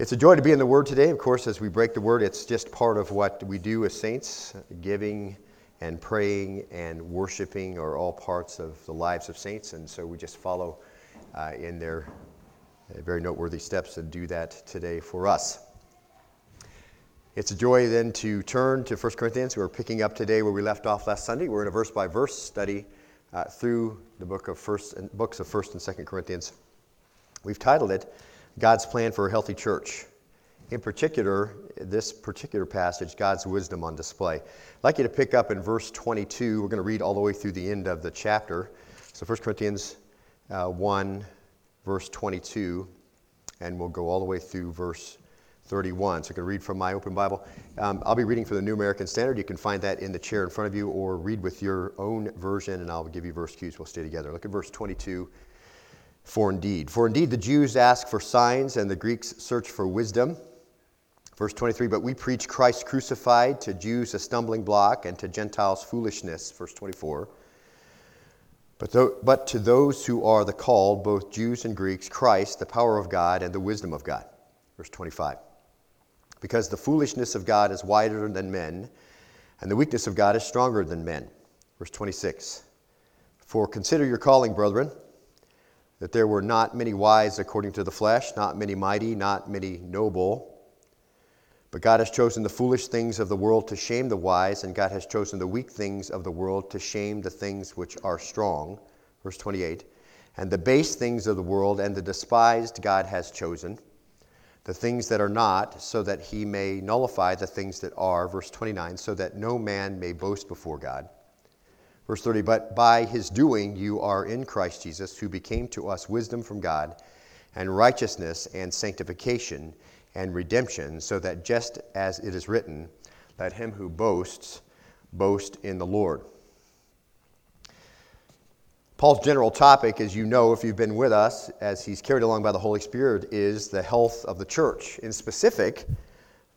It's a joy to be in the Word today. Of course, as we break the Word, it's just part of what we do as saints. Giving and praying and worshiping are all parts of the lives of saints, and so we just follow uh, in their uh, very noteworthy steps and do that today for us. It's a joy then to turn to 1 Corinthians. We're picking up today where we left off last Sunday. We're in a verse by verse study uh, through the book of first and, books of 1st and 2nd Corinthians. We've titled it God's plan for a healthy church. In particular, this particular passage, God's wisdom on display. I'd like you to pick up in verse 22. We're going to read all the way through the end of the chapter. So 1 Corinthians uh, 1, verse 22, and we'll go all the way through verse 31. So I can read from my open Bible. Um, I'll be reading from the New American Standard. You can find that in the chair in front of you, or read with your own version, and I'll give you verse cues. We'll stay together. Look at verse 22 for indeed. For indeed the Jews ask for signs and the Greeks search for wisdom. Verse 23, but we preach Christ crucified, to Jews a stumbling block, and to Gentiles foolishness. Verse 24. But, th- but to those who are the called, both Jews and Greeks, Christ, the power of God and the wisdom of God. Verse 25. Because the foolishness of God is wider than men, and the weakness of God is stronger than men. Verse 26. For consider your calling, brethren that there were not many wise according to the flesh, not many mighty, not many noble. But God has chosen the foolish things of the world to shame the wise, and God has chosen the weak things of the world to shame the things which are strong. Verse 28. And the base things of the world and the despised God has chosen, the things that are not, so that he may nullify the things that are. Verse 29. So that no man may boast before God. Verse 30, but by his doing you are in Christ Jesus, who became to us wisdom from God, and righteousness and sanctification and redemption, so that just as it is written, let him who boasts boast in the Lord. Paul's general topic, as you know if you've been with us, as he's carried along by the Holy Spirit, is the health of the church. In specific,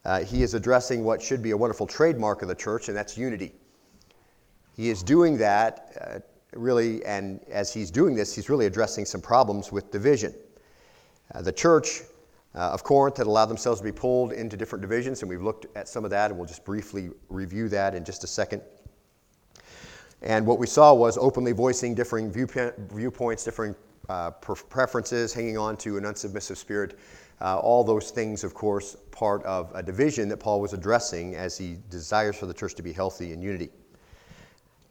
uh, he is addressing what should be a wonderful trademark of the church, and that's unity. He is doing that uh, really, and as he's doing this, he's really addressing some problems with division. Uh, the church uh, of Corinth had allowed themselves to be pulled into different divisions, and we've looked at some of that, and we'll just briefly review that in just a second. And what we saw was openly voicing differing viewpoints, differing uh, preferences, hanging on to an unsubmissive spirit. Uh, all those things, of course, part of a division that Paul was addressing as he desires for the church to be healthy in unity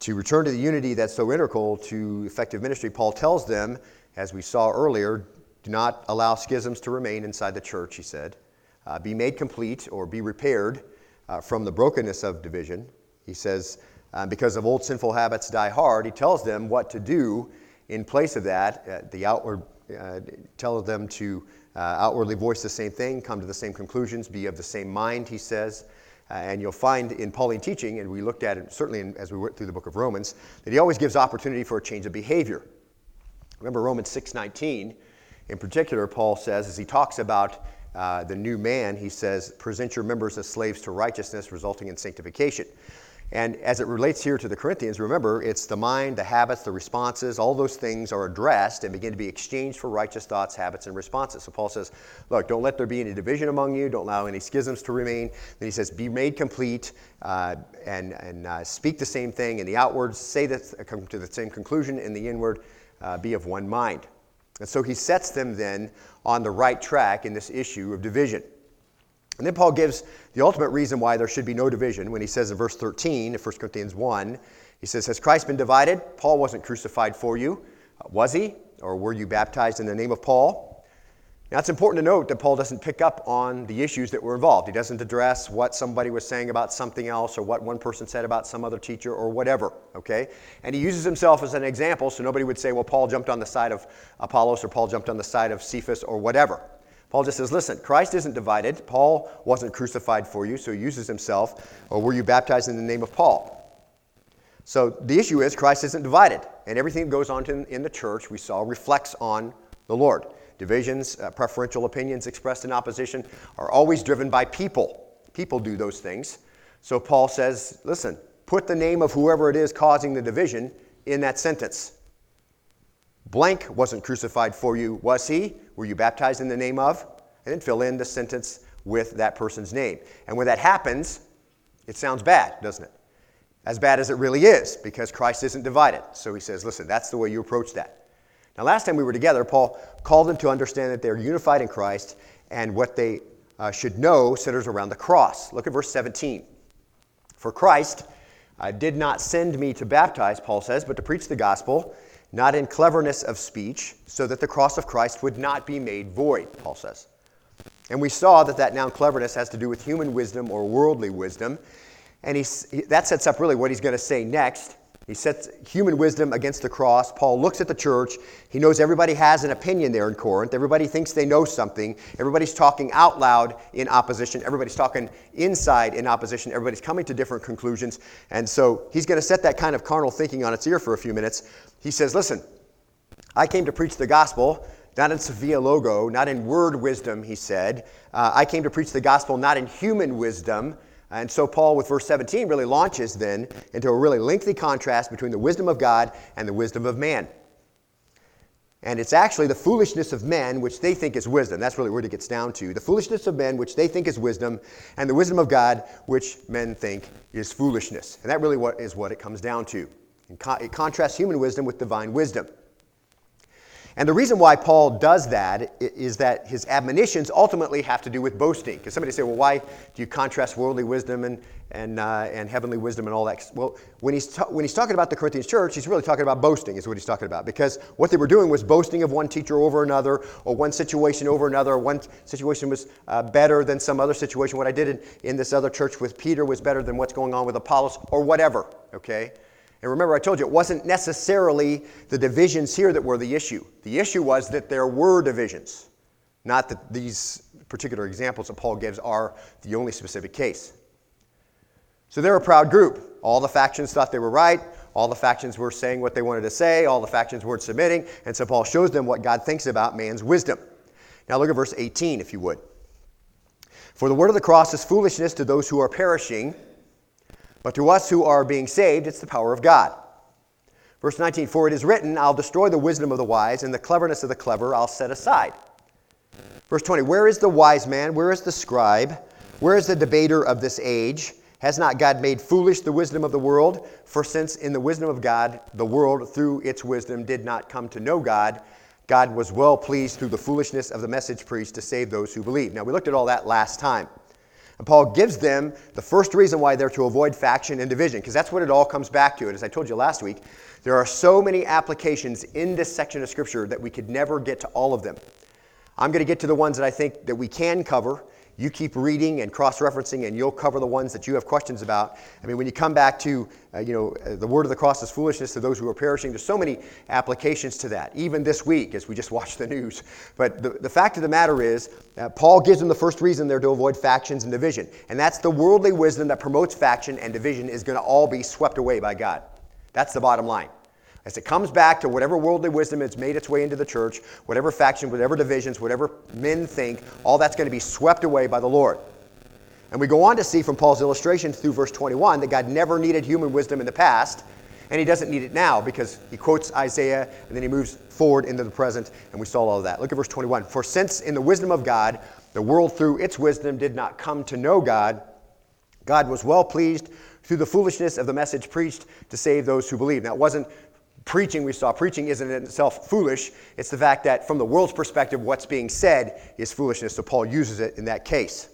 to return to the unity that's so integral to effective ministry, Paul tells them, as we saw earlier, do not allow schisms to remain inside the church, he said. Uh, be made complete or be repaired uh, from the brokenness of division. He says, uh, because of old sinful habits die hard, he tells them what to do in place of that. Uh, the outward uh, tells them to outwardly voice the same thing, come to the same conclusions, be of the same mind, he says. Uh, and you'll find in Pauline teaching, and we looked at it certainly in, as we went through the book of Romans, that he always gives opportunity for a change of behavior. Remember Romans 6:19, in particular, Paul says as he talks about uh, the new man, he says, "Present your members as slaves to righteousness, resulting in sanctification." And as it relates here to the Corinthians, remember, it's the mind, the habits, the responses, all those things are addressed and begin to be exchanged for righteous thoughts, habits, and responses. So Paul says, Look, don't let there be any division among you, don't allow any schisms to remain. Then he says, Be made complete uh, and, and uh, speak the same thing in the outward, say that, come to the same conclusion in the inward, uh, be of one mind. And so he sets them then on the right track in this issue of division. And then Paul gives the ultimate reason why there should be no division when he says in verse 13 of 1 Corinthians 1, he says, Has Christ been divided? Paul wasn't crucified for you. Uh, was he? Or were you baptized in the name of Paul? Now, it's important to note that Paul doesn't pick up on the issues that were involved. He doesn't address what somebody was saying about something else or what one person said about some other teacher or whatever, okay? And he uses himself as an example so nobody would say, well, Paul jumped on the side of Apollos or Paul jumped on the side of Cephas or whatever. Paul just says, listen, Christ isn't divided. Paul wasn't crucified for you, so he uses himself. Or were you baptized in the name of Paul? So the issue is Christ isn't divided. And everything that goes on in the church, we saw, reflects on the Lord. Divisions, uh, preferential opinions expressed in opposition are always driven by people. People do those things. So Paul says, listen, put the name of whoever it is causing the division in that sentence. Blank wasn't crucified for you, was he? Were you baptized in the name of? and then fill in the sentence with that person's name. And when that happens, it sounds bad, doesn't it? As bad as it really is, because Christ isn't divided. So he says, listen, that's the way you approach that. Now, last time we were together, Paul called them to understand that they're unified in Christ and what they uh, should know centers around the cross. Look at verse 17. For Christ uh, did not send me to baptize, Paul says, but to preach the gospel, not in cleverness of speech, so that the cross of Christ would not be made void, Paul says. And we saw that that noun cleverness has to do with human wisdom or worldly wisdom. And he, that sets up really what he's going to say next. He sets human wisdom against the cross. Paul looks at the church. He knows everybody has an opinion there in Corinth. Everybody thinks they know something. Everybody's talking out loud in opposition. Everybody's talking inside in opposition. Everybody's coming to different conclusions. And so he's going to set that kind of carnal thinking on its ear for a few minutes. He says, Listen, I came to preach the gospel, not in Sevilla Sophiologo, not in word wisdom, he said. Uh, I came to preach the gospel not in human wisdom. And so Paul, with verse 17, really launches then into a really lengthy contrast between the wisdom of God and the wisdom of man. And it's actually the foolishness of men, which they think is wisdom. That's really where it gets down to. The foolishness of men, which they think is wisdom, and the wisdom of God, which men think is foolishness. And that really what is what it comes down to. It contrasts human wisdom with divine wisdom. And the reason why Paul does that is that his admonitions ultimately have to do with boasting. Because somebody say, well, why do you contrast worldly wisdom and, and, uh, and heavenly wisdom and all that? Well, when he's, ta- when he's talking about the Corinthian church, he's really talking about boasting, is what he's talking about. Because what they were doing was boasting of one teacher over another, or one situation over another, or one situation was uh, better than some other situation. What I did in, in this other church with Peter was better than what's going on with Apollos, or whatever, okay? And remember, I told you it wasn't necessarily the divisions here that were the issue. The issue was that there were divisions, not that these particular examples that Paul gives are the only specific case. So they're a proud group. All the factions thought they were right. All the factions were saying what they wanted to say. All the factions weren't submitting. And so Paul shows them what God thinks about man's wisdom. Now look at verse 18, if you would. For the word of the cross is foolishness to those who are perishing but to us who are being saved, it's the power of God. Verse 19 For it is written, I'll destroy the wisdom of the wise, and the cleverness of the clever I'll set aside. Verse 20 Where is the wise man? Where is the scribe? Where is the debater of this age? Has not God made foolish the wisdom of the world? For since in the wisdom of God, the world through its wisdom did not come to know God, God was well pleased through the foolishness of the message preached to save those who believe. Now, we looked at all that last time. And Paul gives them the first reason why they're to avoid faction and division, because that's what it all comes back to. And as I told you last week, there are so many applications in this section of Scripture that we could never get to all of them. I'm going to get to the ones that I think that we can cover, you keep reading and cross-referencing and you'll cover the ones that you have questions about. I mean when you come back to uh, you know uh, the word of the cross is foolishness to those who are perishing there's so many applications to that. Even this week as we just watched the news. But the, the fact of the matter is uh, paul gives them the first reason they're to avoid factions and division. And that's the worldly wisdom that promotes faction and division is going to all be swept away by god. That's the bottom line as it comes back to whatever worldly wisdom has made its way into the church, whatever faction, whatever divisions, whatever men think, all that's going to be swept away by the Lord. And we go on to see from Paul's illustration through verse 21 that God never needed human wisdom in the past, and he doesn't need it now because he quotes Isaiah and then he moves forward into the present, and we saw all of that. Look at verse 21. For since in the wisdom of God, the world through its wisdom did not come to know God, God was well pleased through the foolishness of the message preached to save those who believe. Now, it wasn't preaching we saw preaching isn't in itself foolish. It's the fact that from the world's perspective what's being said is foolishness. So paul uses it in that case.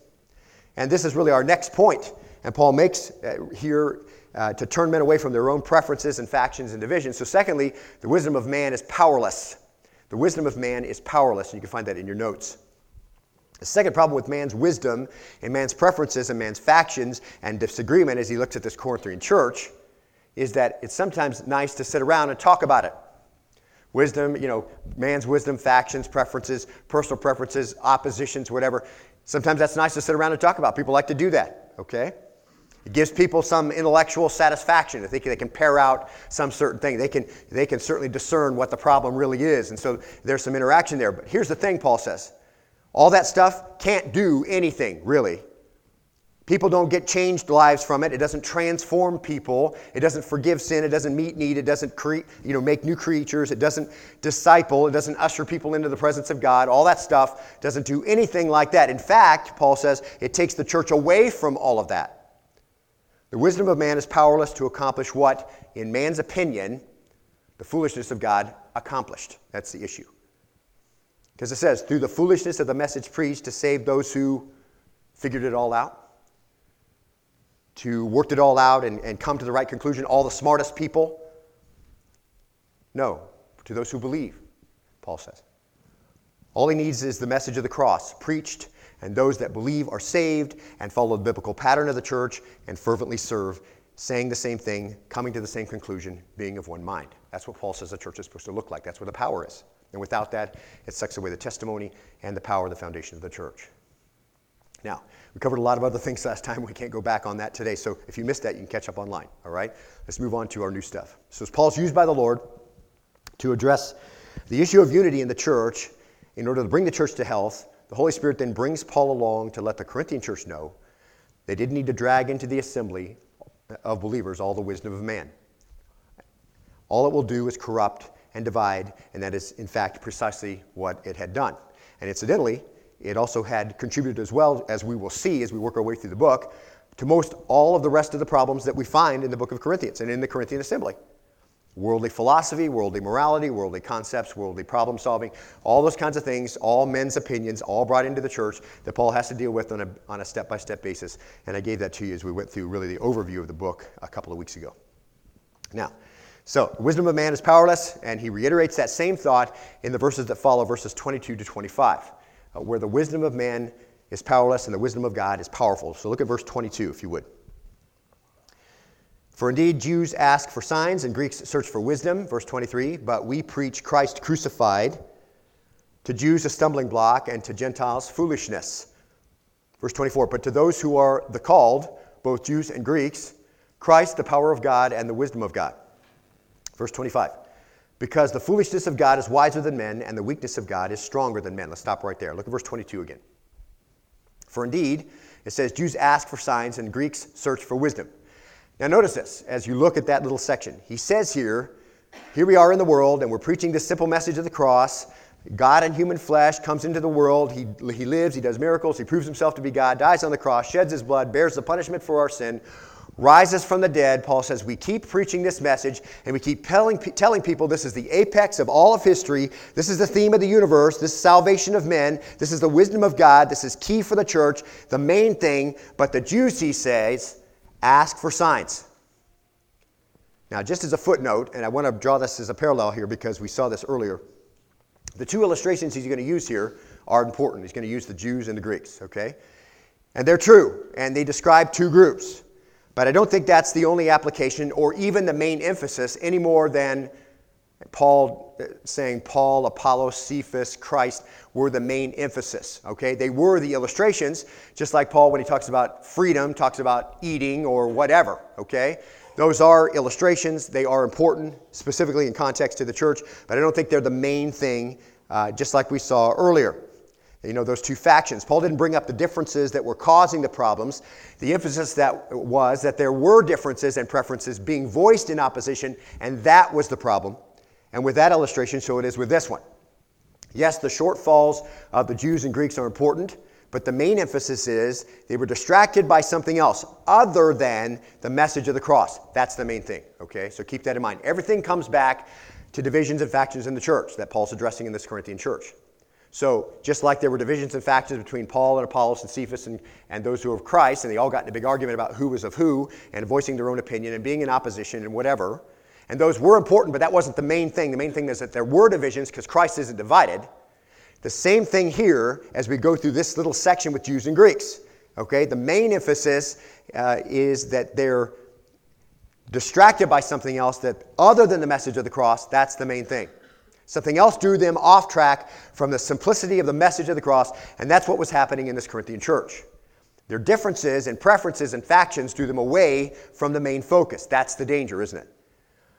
And this is really our next point. And paul makes uh, here uh, to turn men away from their own preferences and factions and divisions. So secondly the wisdom of man is powerless. The wisdom of man is powerless. And you can find that in your notes. The second problem with man's wisdom and man's preferences and man's factions and disagreement as he looks at this corinthian church is that it's sometimes nice to sit around and talk about it. Wisdom, you know, man's wisdom, factions, preferences, personal preferences, oppositions, whatever. Sometimes that's nice to sit around and talk about. People like to do that, okay? It gives people some intellectual satisfaction. They can, they can pair out some certain thing, they can, they can certainly discern what the problem really is. And so there's some interaction there. But here's the thing, Paul says all that stuff can't do anything, really, People don't get changed lives from it. It doesn't transform people. It doesn't forgive sin. It doesn't meet need. It doesn't create, you know, make new creatures. It doesn't disciple. It doesn't usher people into the presence of God. All that stuff doesn't do anything like that. In fact, Paul says it takes the church away from all of that. The wisdom of man is powerless to accomplish what, in man's opinion, the foolishness of God accomplished. That's the issue. Because it says, through the foolishness of the message preached to save those who figured it all out to worked it all out and, and come to the right conclusion, all the smartest people? No, to those who believe, Paul says. All he needs is the message of the cross preached, and those that believe are saved and follow the biblical pattern of the church and fervently serve, saying the same thing, coming to the same conclusion, being of one mind. That's what Paul says the church is supposed to look like. That's where the power is. And without that, it sucks away the testimony and the power of the foundation of the church. Now, we covered a lot of other things last time. We can't go back on that today. So if you missed that, you can catch up online. All right? Let's move on to our new stuff. So as Paul's used by the Lord to address the issue of unity in the church in order to bring the church to health. The Holy Spirit then brings Paul along to let the Corinthian church know they didn't need to drag into the assembly of believers all the wisdom of man. All it will do is corrupt and divide, and that is, in fact, precisely what it had done. And incidentally, it also had contributed as well, as we will see as we work our way through the book, to most all of the rest of the problems that we find in the book of Corinthians and in the Corinthian assembly. Worldly philosophy, worldly morality, worldly concepts, worldly problem solving, all those kinds of things, all men's opinions, all brought into the church that Paul has to deal with on a, on a step-by-step basis. And I gave that to you as we went through really the overview of the book a couple of weeks ago. Now, so, wisdom of man is powerless, and he reiterates that same thought in the verses that follow, verses 22 to 25 uh, where the wisdom of man is powerless and the wisdom of God is powerful. So look at verse 22, if you would. For indeed, Jews ask for signs and Greeks search for wisdom, verse 23, but we preach Christ crucified, to Jews a stumbling block, and to Gentiles foolishness. Verse 24, but to those who are the called, both Jews and Greeks, Christ the power of God and the wisdom of God. Verse 25, because the foolishness of God is wiser than men, and the weakness of God is stronger than men. Let's stop right there. Look at verse 22 again. For indeed, it says, Jews ask for signs, and Greeks search for wisdom. Now, notice this as you look at that little section. He says here, Here we are in the world, and we're preaching this simple message of the cross. God in human flesh comes into the world. He, he lives, he does miracles, he proves himself to be God, dies on the cross, sheds his blood, bears the punishment for our sin rises from the dead. Paul says we keep preaching this message and we keep telling, telling people this is the apex of all of history. This is the theme of the universe. This is salvation of men. This is the wisdom of God. This is key for the church, the main thing. But the Jews, he says, ask for signs. Now, just as a footnote, and I want to draw this as a parallel here because we saw this earlier, the two illustrations he's going to use here are important. He's going to use the Jews and the Greeks, okay? And they're true, and they describe two groups. But I don't think that's the only application or even the main emphasis any more than Paul uh, saying Paul, Apollos, Cephas, Christ were the main emphasis. Okay? They were the illustrations, just like Paul when he talks about freedom, talks about eating or whatever. Okay? Those are illustrations. They are important, specifically in context to the church, but I don't think they're the main thing, uh, just like we saw earlier you know, those two factions. Paul didn't bring up the differences that were causing the problems. The emphasis that was that there were differences and preferences being voiced in opposition, and that was the problem. And with that illustration, so it is with this one. Yes, the shortfalls of the Jews and Greeks are important, but the main emphasis is they were distracted by something else other than the message of the cross. That's the main thing, okay? So keep that in mind. Everything comes back to divisions and factions in the church that Paul's addressing in this Corinthian church. So, just like there were divisions and factions between Paul and Apollos and Cephas and, and those who were of Christ, and they all got in a big argument about who was of who and voicing their own opinion and being in opposition and whatever. And those were important, but that wasn't the main thing. The main thing is that there were divisions because Christ isn't divided. The same thing here as we go through this little section with Jews and Greeks. Okay, the main emphasis uh, is that they're distracted by something else that, other than the message of the cross, that's the main thing. Something else drew them off track from the simplicity of the message of the cross, and that's what was happening in this Corinthian church. Their differences and preferences and factions drew them away from the main focus. That's the danger, isn't it?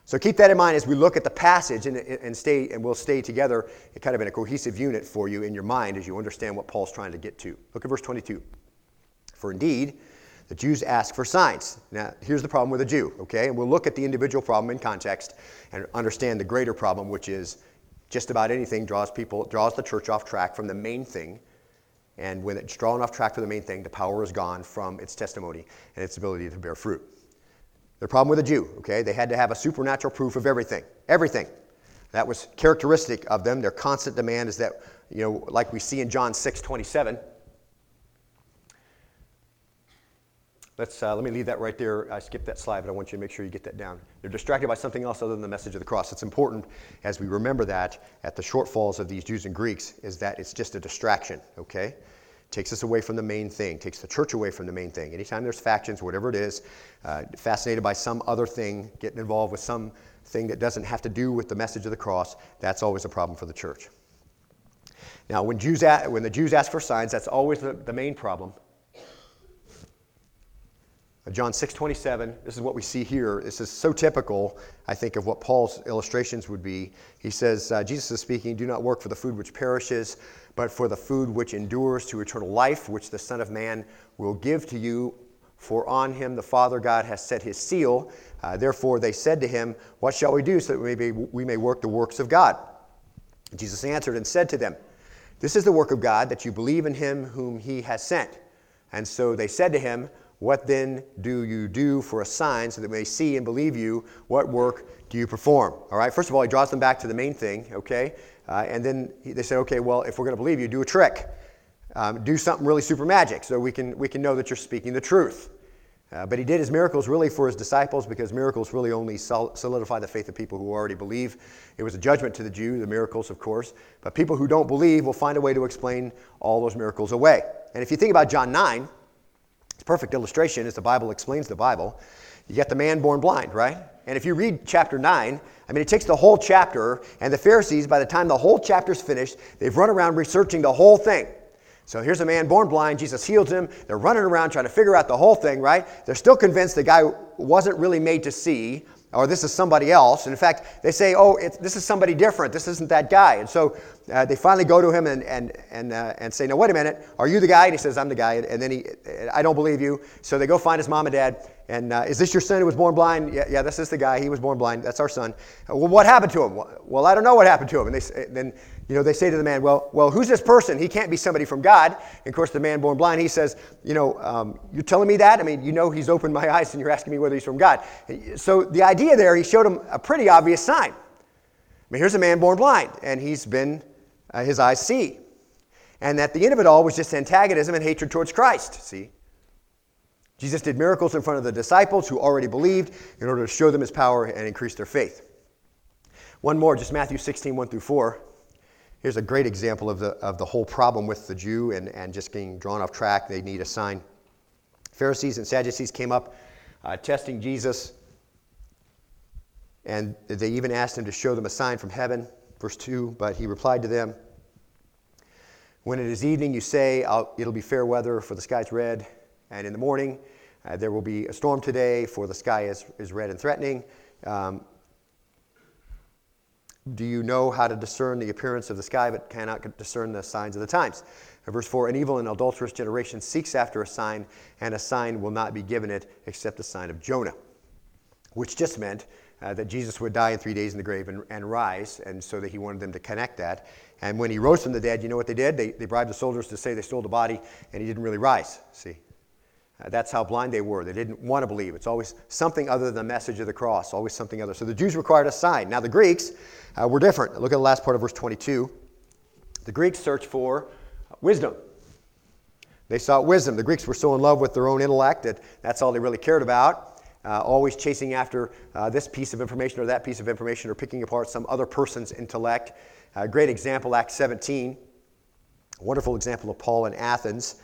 So keep that in mind as we look at the passage and, and stay and we'll stay together kind of in a cohesive unit for you in your mind as you understand what Paul's trying to get to. Look at verse 22. For indeed, The Jews ask for signs. Now, here's the problem with a Jew, okay? And we'll look at the individual problem in context and understand the greater problem, which is just about anything draws people, draws the church off track from the main thing. And when it's drawn off track from the main thing, the power is gone from its testimony and its ability to bear fruit. The problem with a Jew, okay? They had to have a supernatural proof of everything. Everything. That was characteristic of them. Their constant demand is that, you know, like we see in John 6 27. Let's, uh, let me leave that right there. I skipped that slide, but I want you to make sure you get that down. They're distracted by something else other than the message of the cross. It's important as we remember that at the shortfalls of these Jews and Greeks is that it's just a distraction, okay? takes us away from the main thing, takes the church away from the main thing. Anytime there's factions, whatever it is, uh, fascinated by some other thing, getting involved with some thing that doesn't have to do with the message of the cross, that's always a problem for the church. Now, when, Jews when the Jews ask for signs, that's always the, the main problem. John 6:27, this is what we see here. This is so typical, I think, of what Paul's illustrations would be. He says, uh, Jesus is speaking, do not work for the food which perishes, but for the food which endures to eternal life, which the Son of Man will give to you. For on him the Father God has set his seal. Uh, therefore they said to him, What shall we do so that we may, we may work the works of God? Jesus answered and said to them, This is the work of God, that you believe in him whom he has sent. And so they said to him, What then do you do for a sign so that may see and believe you? What work do you perform? All right, first of all, he draws them back to the main thing, okay? Uh, and then they say, okay, well, if we're going to believe you, do a trick. Um, do something really super magic so we can, we can know that you're speaking the truth. Uh, but he did his miracles really for his disciples because miracles really only solidify the faith of people who already believe. It was a judgment to the Jew, the miracles, of course. But people who don't believe will find a way to explain all those miracles away. And if you think about John 9, it's a perfect illustration as the Bible explains the Bible. You got the man born blind, right? And if you read chapter 9, I mean, it takes the whole chapter, and the Pharisees, by the time the whole chapter's finished, they've run around researching the whole thing. So here's a man born blind, Jesus heals him. They're running around trying to figure out the whole thing, right? They're still convinced the guy wasn't really made to see, or this is somebody else. And in fact, they say, oh, this is somebody different. This isn't that guy. And so uh, they finally go to him and, and, and, uh, and say, no, wait a minute. Are you the guy? And he says, I'm the guy. And then he, I don't believe you. So they go find his mom and dad. And uh, is this your son who was born blind? Yeah, yeah, this is the guy. He was born blind. That's our son. Well, what happened to him? Well, I don't know what happened to him. And they, then you know, they say to the man, well, well, who's this person? He can't be somebody from God. And of course, the man born blind, he says, you know, um, you're telling me that? I mean, you know he's opened my eyes and you're asking me whether he's from God. So the idea there, he showed him a pretty obvious sign. I mean, here's a man born blind, and he's been, uh, his eyes see. And at the end of it all was just antagonism and hatred towards Christ, see? Jesus did miracles in front of the disciples who already believed in order to show them his power and increase their faith. One more, just Matthew 16, 1 through 4. Here's a great example of the, of the whole problem with the Jew and, and just getting drawn off track. They need a sign. Pharisees and Sadducees came up uh, testing Jesus, and they even asked him to show them a sign from heaven. Verse 2 But he replied to them, When it is evening, you say, It'll be fair weather, for the sky's red and in the morning, uh, there will be a storm today, for the sky is, is red and threatening. Um, do you know how to discern the appearance of the sky, but cannot discern the signs of the times? verse 4 An evil and adulterous generation seeks after a sign, and a sign will not be given it except the sign of Jonah, which just meant uh, that Jesus would die in three days in the grave and, and rise, and so that he wanted them to connect that. And when he rose from the dead, you know what they did? They, they bribed the soldiers to say they stole the body, and he didn't really rise. See, uh, that's how blind they were. They didn't want to believe. It's always something other than the message of the cross, always something other. So the Jews required a sign. Now the Greeks uh, were different. Look at the last part of verse 22. The Greeks searched for wisdom. They sought wisdom. The Greeks were so in love with their own intellect that that's all they really cared about. Uh, always chasing after uh, this piece of information or that piece of information or picking apart some other person's intellect. A great example, Acts 17. A wonderful example of Paul in Athens.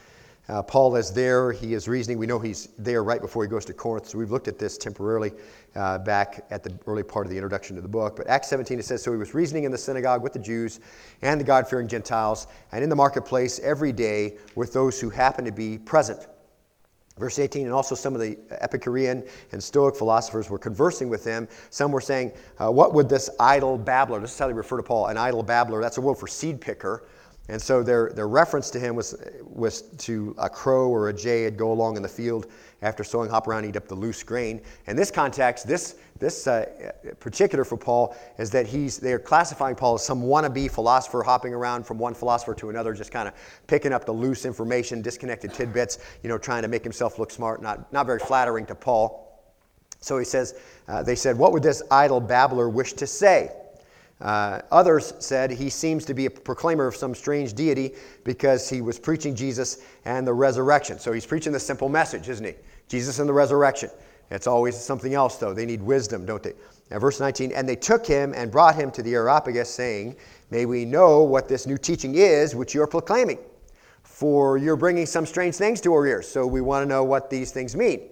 Uh, Paul is there. He is reasoning. We know he's there right before he goes to Corinth. So we've looked at this temporarily uh, back at the early part of the introduction to the book. But Acts 17, it says So he was reasoning in the synagogue with the Jews and the God fearing Gentiles, and in the marketplace every day with those who happened to be present. Verse 18, and also some of the Epicurean and Stoic philosophers were conversing with him. Some were saying, uh, What would this idle babbler, this is how they refer to Paul, an idle babbler, that's a word for seed picker And so their, their reference to him was, was to a crow or a jay go along in the field after sowing, hop around, eat up the loose grain. In this context, this, this uh, particular for Paul is that he's, they're classifying Paul as some wannabe philosopher hopping around from one philosopher to another, just kind of picking up the loose information, disconnected tidbits, you know, trying to make himself look smart, not, not very flattering to Paul. So he says, uh, they said, What would this idle babbler wish to say? Uh, others said he seems to be a proclaimer of some strange deity because he was preaching Jesus and the resurrection. So he's preaching the simple message, isn't he? Jesus and the resurrection. It's always something else, though. They need wisdom, don't they? Now, verse 19, and they took him and brought him to the Areopagus, saying, May we know what this new teaching is which you're proclaiming. For you're bringing some strange things to our ears, so we want to know what these things mean.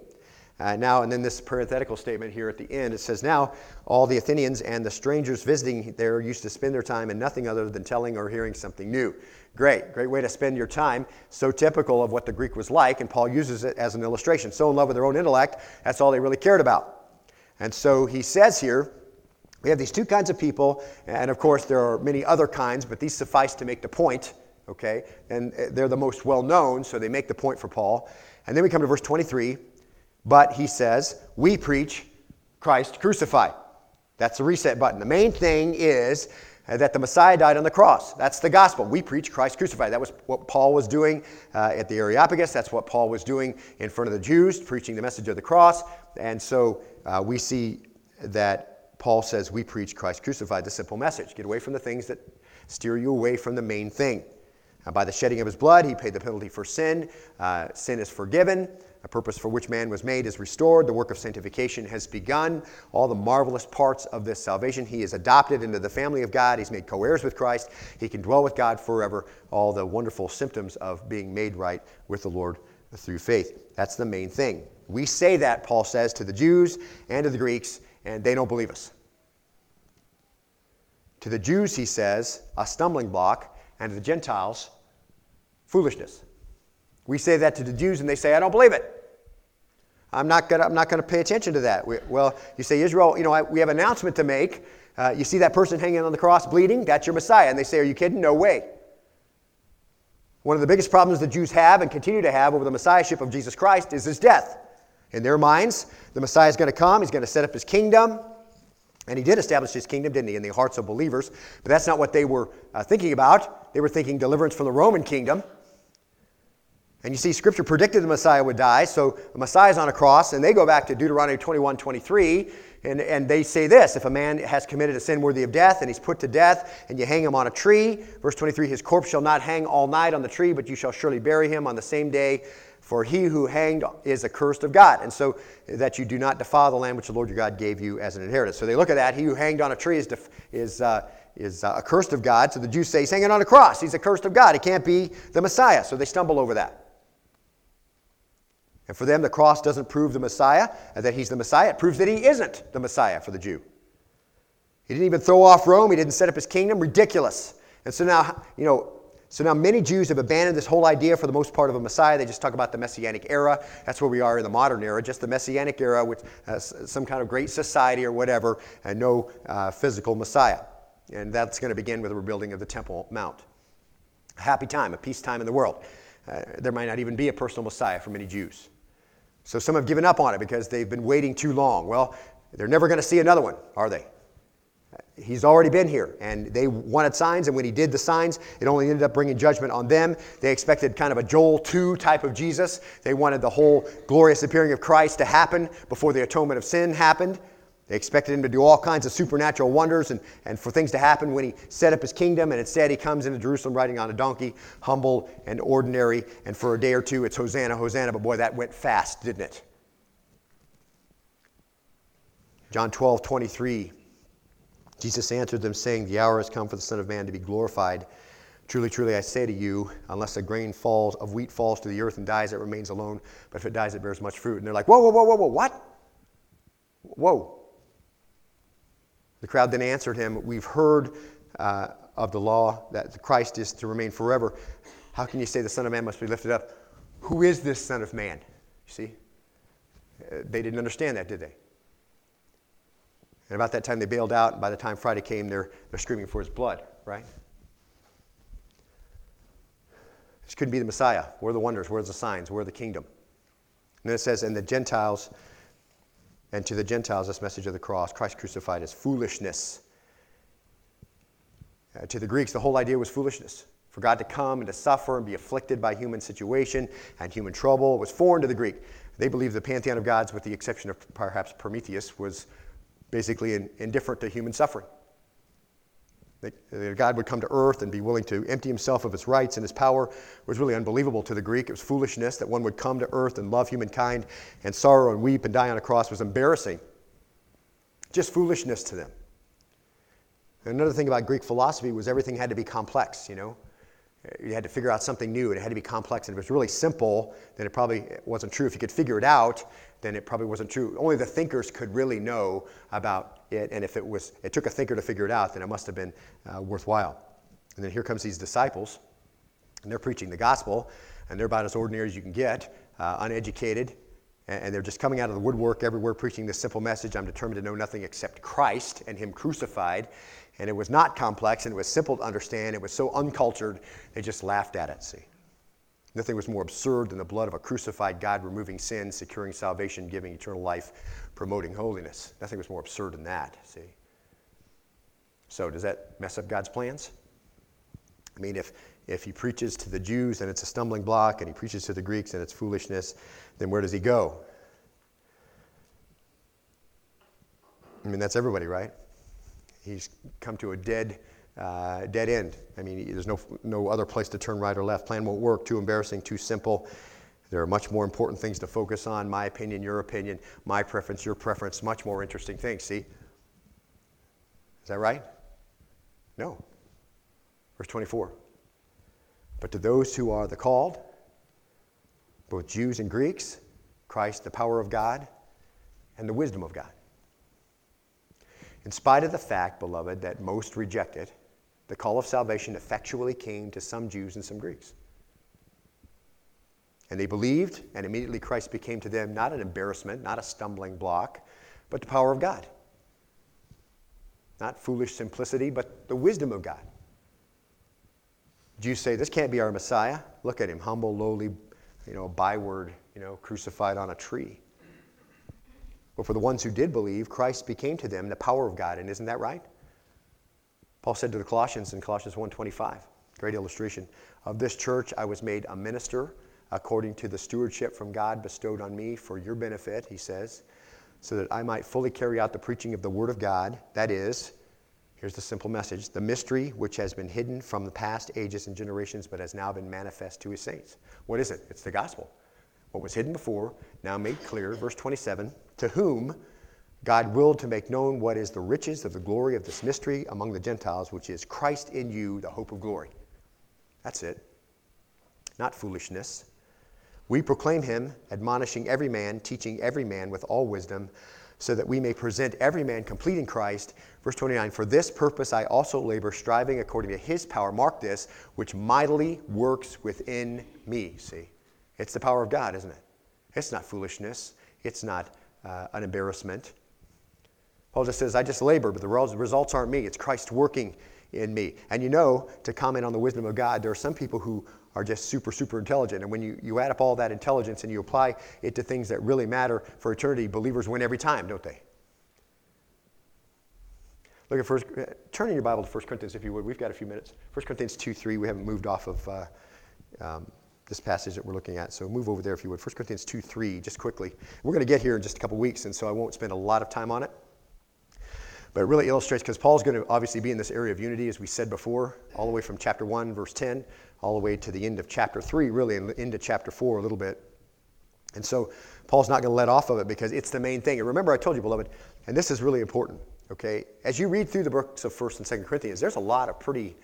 Uh, now, and then this parenthetical statement here at the end it says, Now all the Athenians and the strangers visiting there used to spend their time in nothing other than telling or hearing something new. Great, great way to spend your time. So typical of what the Greek was like, and Paul uses it as an illustration. So in love with their own intellect, that's all they really cared about. And so he says here, we have these two kinds of people, and of course there are many other kinds, but these suffice to make the point, okay? And uh, they're the most well known, so they make the point for Paul. And then we come to verse 23. But he says, we preach Christ crucified. That's the reset button. The main thing is that the Messiah died on the cross. That's the gospel. We preach Christ crucified. That was what Paul was doing uh, at the Areopagus. That's what Paul was doing in front of the Jews, preaching the message of the cross. And so uh, we see that Paul says, We preach Christ crucified, the simple message. Get away from the things that steer you away from the main thing. Uh, by the shedding of his blood, he paid the penalty for sin. Uh, sin is forgiven. A purpose for which man was made is restored. The work of sanctification has begun. All the marvelous parts of this salvation. He is adopted into the family of God. He's made co heirs with Christ. He can dwell with God forever. All the wonderful symptoms of being made right with the Lord through faith. That's the main thing. We say that, Paul says, to the Jews and to the Greeks, and they don't believe us. To the Jews, he says, a stumbling block, and to the Gentiles, foolishness. We say that to the Jews, and they say, I don't believe it. I'm not going to pay attention to that. We, well, you say, Israel, you know, I, we have an announcement to make. Uh, you see that person hanging on the cross bleeding? That's your Messiah. And they say, Are you kidding? No way. One of the biggest problems the Jews have and continue to have over the Messiahship of Jesus Christ is his death. In their minds, the Messiah is going to come, he's going to set up his kingdom. And he did establish his kingdom, didn't he, in the hearts of believers. But that's not what they were uh, thinking about. They were thinking deliverance from the Roman kingdom. And you see, Scripture predicted the Messiah would die, so the Messiah's on a cross, and they go back to Deuteronomy 21 23, and, and they say this If a man has committed a sin worthy of death, and he's put to death, and you hang him on a tree, verse 23, his corpse shall not hang all night on the tree, but you shall surely bury him on the same day, for he who hanged is accursed of God. And so that you do not defile the land which the Lord your God gave you as an inheritance. So they look at that. He who hanged on a tree is, def- is, uh, is uh, accursed of God. So the Jews say he's hanging on a cross. He's accursed of God. He can't be the Messiah. So they stumble over that. And for them, the cross doesn't prove the Messiah, that he's the Messiah. It proves that he isn't the Messiah for the Jew. He didn't even throw off Rome. He didn't set up his kingdom. Ridiculous. And so now, you know, so now many Jews have abandoned this whole idea for the most part of a Messiah. They just talk about the Messianic era. That's where we are in the modern era, just the Messianic era with uh, some kind of great society or whatever, and no uh, physical Messiah. And that's going to begin with the rebuilding of the Temple Mount. A happy time, a peace time in the world. Uh, there might not even be a personal Messiah for many Jews. So some have given up on it because they've been waiting too long. Well, they're never going to see another one, are they? He's already been here, and they wanted signs, and when he did the signs, it only ended up bringing judgment on them. They expected kind of a Joel 2 type of Jesus. They wanted the whole glorious appearing of Christ to happen before the atonement of sin happened. They expected him to do all kinds of supernatural wonders and, and for things to happen when he set up his kingdom. And instead, he comes into Jerusalem riding on a donkey, humble and ordinary. And for a day or two, it's Hosanna, Hosanna. But boy, that went fast, didn't it? John 12, 23. Jesus answered them, saying, The hour has come for the Son of Man to be glorified. Truly, truly, I say to you, unless a grain falls of wheat falls to the earth and dies, it remains alone. But if it dies, it bears much fruit. And they're like, Whoa, whoa, whoa, whoa, whoa, what? Whoa. The crowd then answered him, We've heard uh, of the law that Christ is to remain forever. How can you say the Son of Man must be lifted up? Who is this Son of Man? You see? Uh, they didn't understand that, did they? And about that time they bailed out, and by the time Friday came, they're, they're screaming for his blood, right? This couldn't be the Messiah. Where are the wonders? Where's the signs? Where are the kingdom? And then it says, and the Gentiles, and to the Gentiles, this message of the cross, Christ crucified, is foolishness. Uh, to the Greeks, the whole idea was foolishness. For God to come and to suffer and be afflicted by human situation and human trouble was foreign to the Greek. They believed the pantheon of gods, with the exception of perhaps Prometheus, was basically in, indifferent to human suffering. That God would come to earth and be willing to empty himself of his rights and his power was really unbelievable to the Greek. It was foolishness that one would come to earth and love humankind and sorrow and weep and die on a cross was embarrassing. Just foolishness to them. And another thing about Greek philosophy was everything had to be complex, you know. You had to figure out something new, and it had to be complex. And if it was really simple, then it probably wasn't true. If you could figure it out, then it probably wasn't true. Only the thinkers could really know about it, and if it was, it took a thinker to figure it out, then it must have been uh, worthwhile. And then here comes these disciples, and they're preaching the gospel, and they're about as ordinary as you can get, uh, uneducated, and, and they're just coming out of the woodwork everywhere preaching this simple message: I'm determined to know nothing except Christ and Him crucified. And it was not complex and it was simple to understand. It was so uncultured, they just laughed at it, see. Nothing was more absurd than the blood of a crucified God removing sin, securing salvation, giving eternal life, promoting holiness. Nothing was more absurd than that, see. So, does that mess up God's plans? I mean, if, if he preaches to the Jews and it's a stumbling block, and he preaches to the Greeks and it's foolishness, then where does he go? I mean, that's everybody, right? he's come to a dead, uh, dead end. I mean, there's no, no other place to turn right or left. Plan won't work, too embarrassing, too simple. There are much more important things to focus on my opinion, your opinion, my preference, your preference, much more interesting things. See? Is that right? No. Verse 24. But to those who are the called, both Jews and Greeks, Christ, the power of God, and the wisdom of God. In spite of the fact, beloved, that most reject it, the call of salvation effectually came to some Jews and some Greeks. And they believed, and immediately Christ became to them not an embarrassment, not a stumbling block, but the power of God. Not foolish simplicity, but the wisdom of God. Jews say, This can't be our Messiah. Look at him, humble, lowly, you know, byword, you know, crucified on a tree. But for the ones who did believe, Christ became to them the power of God. And isn't that right? Paul said to the Colossians in Colossians 1:25, great illustration, of this church I was made a minister according to the stewardship from God bestowed on me for your benefit, he says, so that I might fully carry out the preaching of the word of God, that is, here's the simple message, the mystery which has been hidden from the past ages and generations but has now been manifest to his saints. What is it? It's the gospel. What was hidden before, now made clear, verse 27, to whom God willed to make known what is the riches of the glory of this mystery among the Gentiles, which is Christ in you, the hope of glory. That's it. Not foolishness. We proclaim him, admonishing every man, teaching every man with all wisdom, so that we may present every man complete in Christ. Verse 29 For this purpose I also labor, striving according to his power. Mark this, which mightily works within me. See, it's the power of God, isn't it? It's not foolishness. It's not uh, an embarrassment. Paul just says, I just labor, but the results aren't me. It's Christ working in me. And you know, to comment on the wisdom of God, there are some people who are just super, super intelligent. And when you, you add up all that intelligence and you apply it to things that really matter for eternity, believers win every time, don't they? Look at first, uh, turn in your Bible to 1 Corinthians if you would. We've got a few minutes. 1 Corinthians 2 3, we haven't moved off of uh, um, this passage that we're looking at. So move over there if you would. 1 Corinthians 2 3, just quickly. We're going to get here in just a couple weeks, and so I won't spend a lot of time on it. But it really illustrates, because Paul's going to obviously be in this area of unity, as we said before, all the way from chapter 1, verse 10, all the way to the end of chapter 3, really, and into chapter 4 a little bit. And so Paul's not going to let off of it because it's the main thing. And remember, I told you, beloved, and this is really important, okay? As you read through the books of 1st and 2nd Corinthians, there's a lot of pretty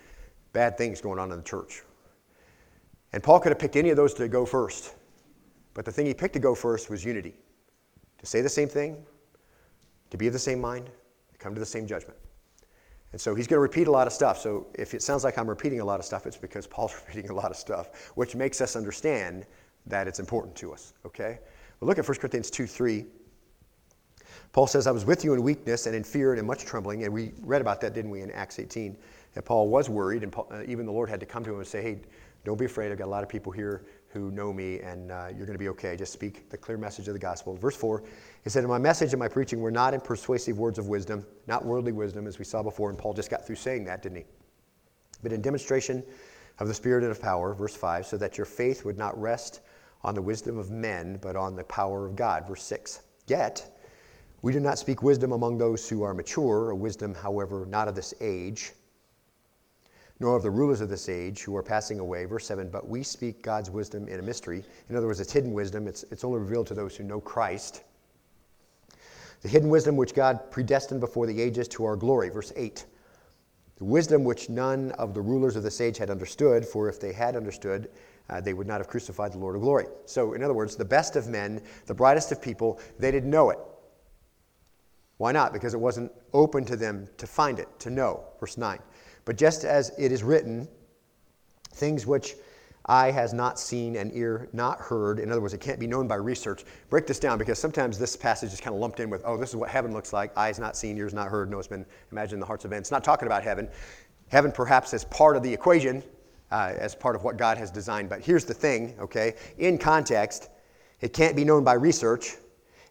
bad things going on in the church. And Paul could have picked any of those to go first. But the thing he picked to go first was unity to say the same thing, to be of the same mind, to come to the same judgment. And so he's going to repeat a lot of stuff. So if it sounds like I'm repeating a lot of stuff, it's because Paul's repeating a lot of stuff, which makes us understand that it's important to us. Okay? Well, look at 1 Corinthians 2 3. Paul says, I was with you in weakness and in fear and in much trembling. And we read about that, didn't we, in Acts 18? That Paul was worried, and Paul, uh, even the Lord had to come to him and say, Hey, Don't be afraid. I've got a lot of people here who know me, and uh, you're going to be okay. Just speak the clear message of the gospel. Verse 4, he said, In my message and my preaching were not in persuasive words of wisdom, not worldly wisdom, as we saw before, and Paul just got through saying that, didn't he? But in demonstration of the Spirit and of power, verse 5, so that your faith would not rest on the wisdom of men, but on the power of God, verse 6. Yet, we do not speak wisdom among those who are mature, a wisdom, however, not of this age nor of the rulers of this age who are passing away. Verse 7 But we speak God's wisdom in a mystery. In other words, it's hidden wisdom, it's, it's only revealed to those who know Christ. The hidden wisdom which God predestined before the ages to our glory. Verse 8 The wisdom which none of the rulers of this age had understood, for if they had understood, uh, they would not have crucified the Lord of glory. So, in other words, the best of men, the brightest of people, they didn't know it. Why not? Because it wasn't open to them to find it, to know. Verse 9. But just as it is written, things which eye has not seen and ear not heard. In other words, it can't be known by research. Break this down because sometimes this passage is kind of lumped in with, oh, this is what heaven looks like. Eyes not seen, ears not heard. No, it's been imagined in the hearts of men. It's not talking about heaven. Heaven perhaps is part of the equation, uh, as part of what God has designed. But here's the thing, okay? In context, it can't be known by research.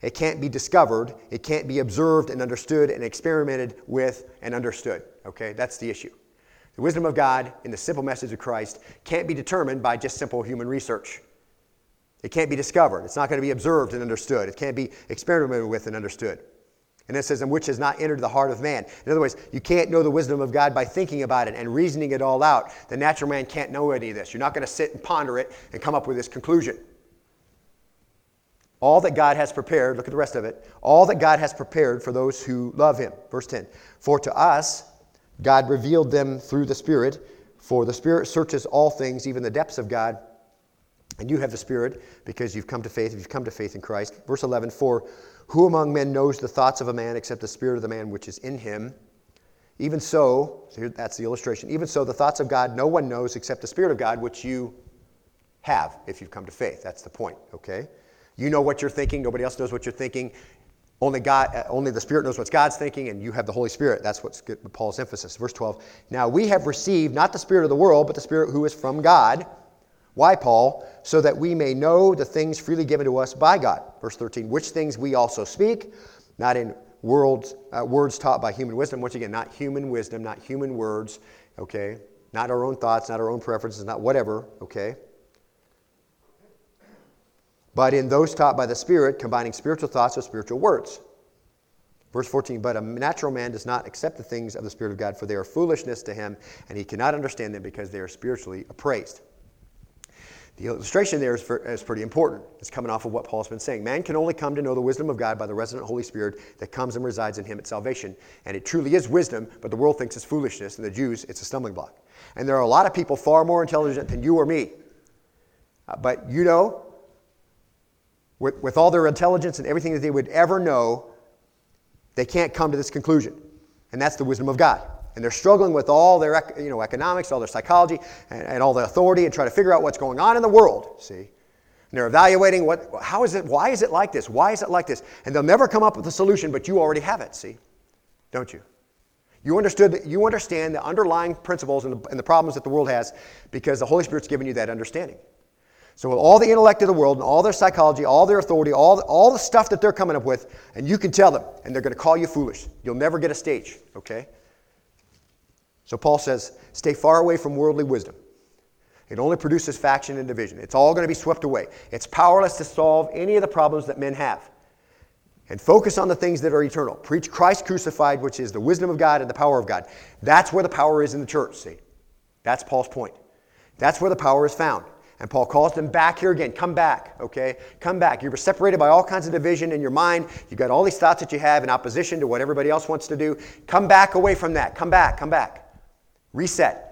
It can't be discovered. It can't be observed and understood and experimented with and understood. Okay? That's the issue. The wisdom of God in the simple message of Christ can't be determined by just simple human research. It can't be discovered. It's not going to be observed and understood. It can't be experimented with and understood. And it says, and which has not entered the heart of man. In other words, you can't know the wisdom of God by thinking about it and reasoning it all out. The natural man can't know any of this. You're not going to sit and ponder it and come up with this conclusion. All that God has prepared, look at the rest of it, all that God has prepared for those who love him. Verse 10 For to us, God revealed them through the Spirit, for the Spirit searches all things, even the depths of God. And you have the Spirit because you've come to faith, if you've come to faith in Christ. Verse 11 For who among men knows the thoughts of a man except the Spirit of the man which is in him? Even so, so here, that's the illustration. Even so, the thoughts of God no one knows except the Spirit of God, which you have if you've come to faith. That's the point, okay? You know what you're thinking, nobody else knows what you're thinking. Only God, uh, only the Spirit knows what God's thinking, and you have the Holy Spirit. That's what's good, Paul's emphasis. Verse 12. Now we have received not the Spirit of the world, but the Spirit who is from God. Why, Paul? So that we may know the things freely given to us by God. Verse 13. Which things we also speak, not in words, uh, words taught by human wisdom. Once again, not human wisdom, not human words, okay? Not our own thoughts, not our own preferences, not whatever, okay? But in those taught by the Spirit, combining spiritual thoughts with spiritual words. Verse 14, but a natural man does not accept the things of the Spirit of God, for they are foolishness to him, and he cannot understand them because they are spiritually appraised. The illustration there is, for, is, pretty important. It's coming off of what Paul's been saying. Man can only come to know the wisdom of God by the resident Holy Spirit that comes and resides in him at salvation. And it truly is wisdom, but the world thinks it's foolishness, and the Jews, it's a stumbling block. And there are a lot of people far more intelligent than you or me. Uh, but you know, with, with all their intelligence and everything that they would ever know, they can't come to this conclusion. And that's the wisdom of God. And they're struggling with all their you know, economics, all their psychology, and, and all the authority, and try to figure out what's going on in the world, see? And they're evaluating what, how is it, why is it like this? Why is it like this? And they'll never come up with a solution, but you already have it, see? Don't you? You, understood, you understand the underlying principles and the, and the problems that the world has because the Holy Spirit's given you that understanding. So, with all the intellect of the world and all their psychology, all their authority, all the, all the stuff that they're coming up with, and you can tell them, and they're going to call you foolish. You'll never get a stage, okay? So, Paul says, stay far away from worldly wisdom. It only produces faction and division. It's all going to be swept away. It's powerless to solve any of the problems that men have. And focus on the things that are eternal. Preach Christ crucified, which is the wisdom of God and the power of God. That's where the power is in the church, see? That's Paul's point. That's where the power is found. And Paul calls them back here again. Come back, okay? Come back. You were separated by all kinds of division in your mind. You've got all these thoughts that you have in opposition to what everybody else wants to do. Come back away from that. Come back, come back. Reset.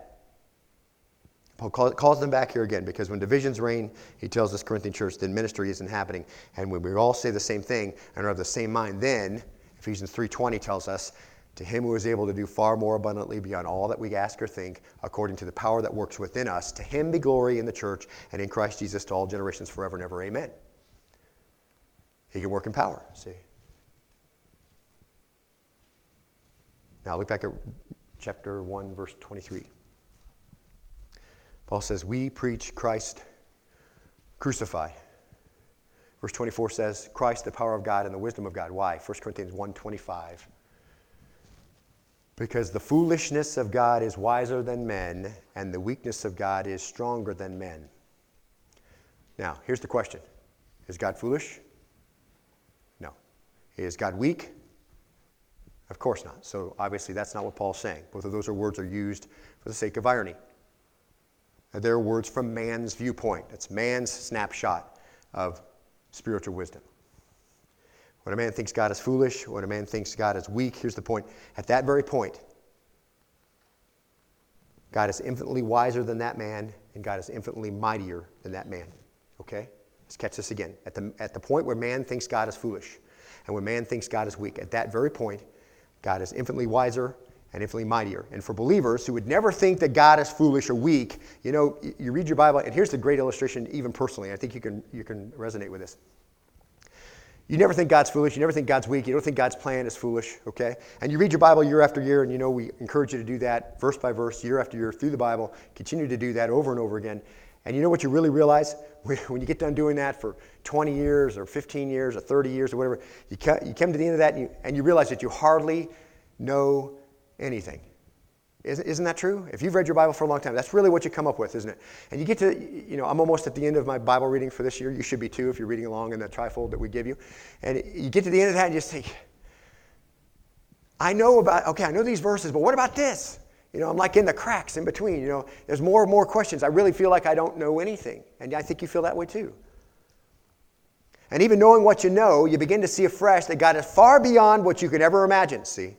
Paul calls them back here again because when divisions reign, he tells this Corinthian church, then ministry isn't happening. And when we all say the same thing and are of the same mind, then Ephesians 3.20 tells us to him who is able to do far more abundantly beyond all that we ask or think, according to the power that works within us, to him be glory in the church and in Christ Jesus to all generations forever and ever. Amen. He can work in power, see. Now look back at chapter 1, verse 23. Paul says, We preach Christ crucified. Verse 24 says, Christ, the power of God and the wisdom of God. Why? 1 Corinthians 1.25. Because the foolishness of God is wiser than men, and the weakness of God is stronger than men. Now, here's the question Is God foolish? No. Is God weak? Of course not. So obviously, that's not what Paul's saying. Both of those are words are used for the sake of irony. They're words from man's viewpoint. It's man's snapshot of spiritual wisdom. When a man thinks God is foolish, when a man thinks God is weak, here's the point. At that very point, God is infinitely wiser than that man, and God is infinitely mightier than that man. Okay? Let's catch this again. At the, at the point where man thinks God is foolish, and when man thinks God is weak, at that very point, God is infinitely wiser and infinitely mightier. And for believers who would never think that God is foolish or weak, you know, you read your Bible, and here's the great illustration, even personally. I think you can, you can resonate with this. You never think God's foolish. You never think God's weak. You don't think God's plan is foolish, okay? And you read your Bible year after year, and you know we encourage you to do that verse by verse, year after year, through the Bible. Continue to do that over and over again. And you know what you really realize? When you get done doing that for 20 years or 15 years or 30 years or whatever, you come, to the end of that and you, and you realize that you hardly know anything. Isn't that true? If you've read your Bible for a long time, that's really what you come up with, isn't it? And you get to, you know, I'm almost at the end of my Bible reading for this year. You should be too if you're reading along in the trifold that we give you. And you get to the end of that and you just think, I know about, okay, I know these verses, but what about this? You know, I'm like in the cracks in between. You know, there's more and more questions. I really feel like I don't know anything. And I think you feel that way too. And even knowing what you know, you begin to see afresh that God is far beyond what you could ever imagine, see?